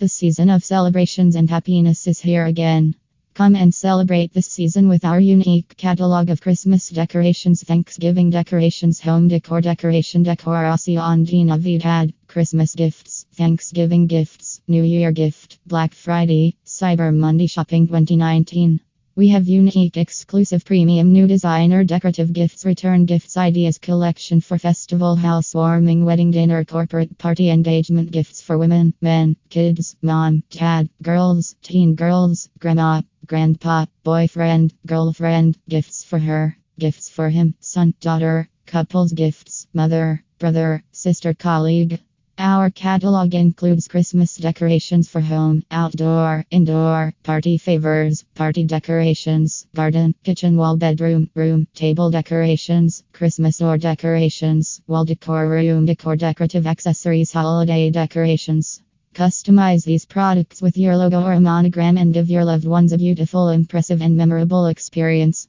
The season of celebrations and happiness is here again. Come and celebrate this season with our unique catalog of Christmas decorations, Thanksgiving decorations, home decor decoration, decoración de Navidad, Christmas gifts, Thanksgiving gifts, New Year gift, Black Friday, Cyber Monday shopping 2019. We have unique, exclusive, premium new designer decorative gifts, return gifts, ideas collection for festival, housewarming, wedding, dinner, corporate party, engagement gifts for women, men, kids, mom, dad, girls, teen girls, grandma, grandpa, boyfriend, girlfriend, gifts for her, gifts for him, son, daughter, couples gifts, mother, brother, sister, colleague. Our catalog includes Christmas decorations for home, outdoor, indoor, party favors, party decorations, garden, kitchen, wall, bedroom, room, table decorations, Christmas door decorations, wall decor, room decor, decorative accessories, holiday decorations. Customize these products with your logo or a monogram and give your loved ones a beautiful, impressive, and memorable experience.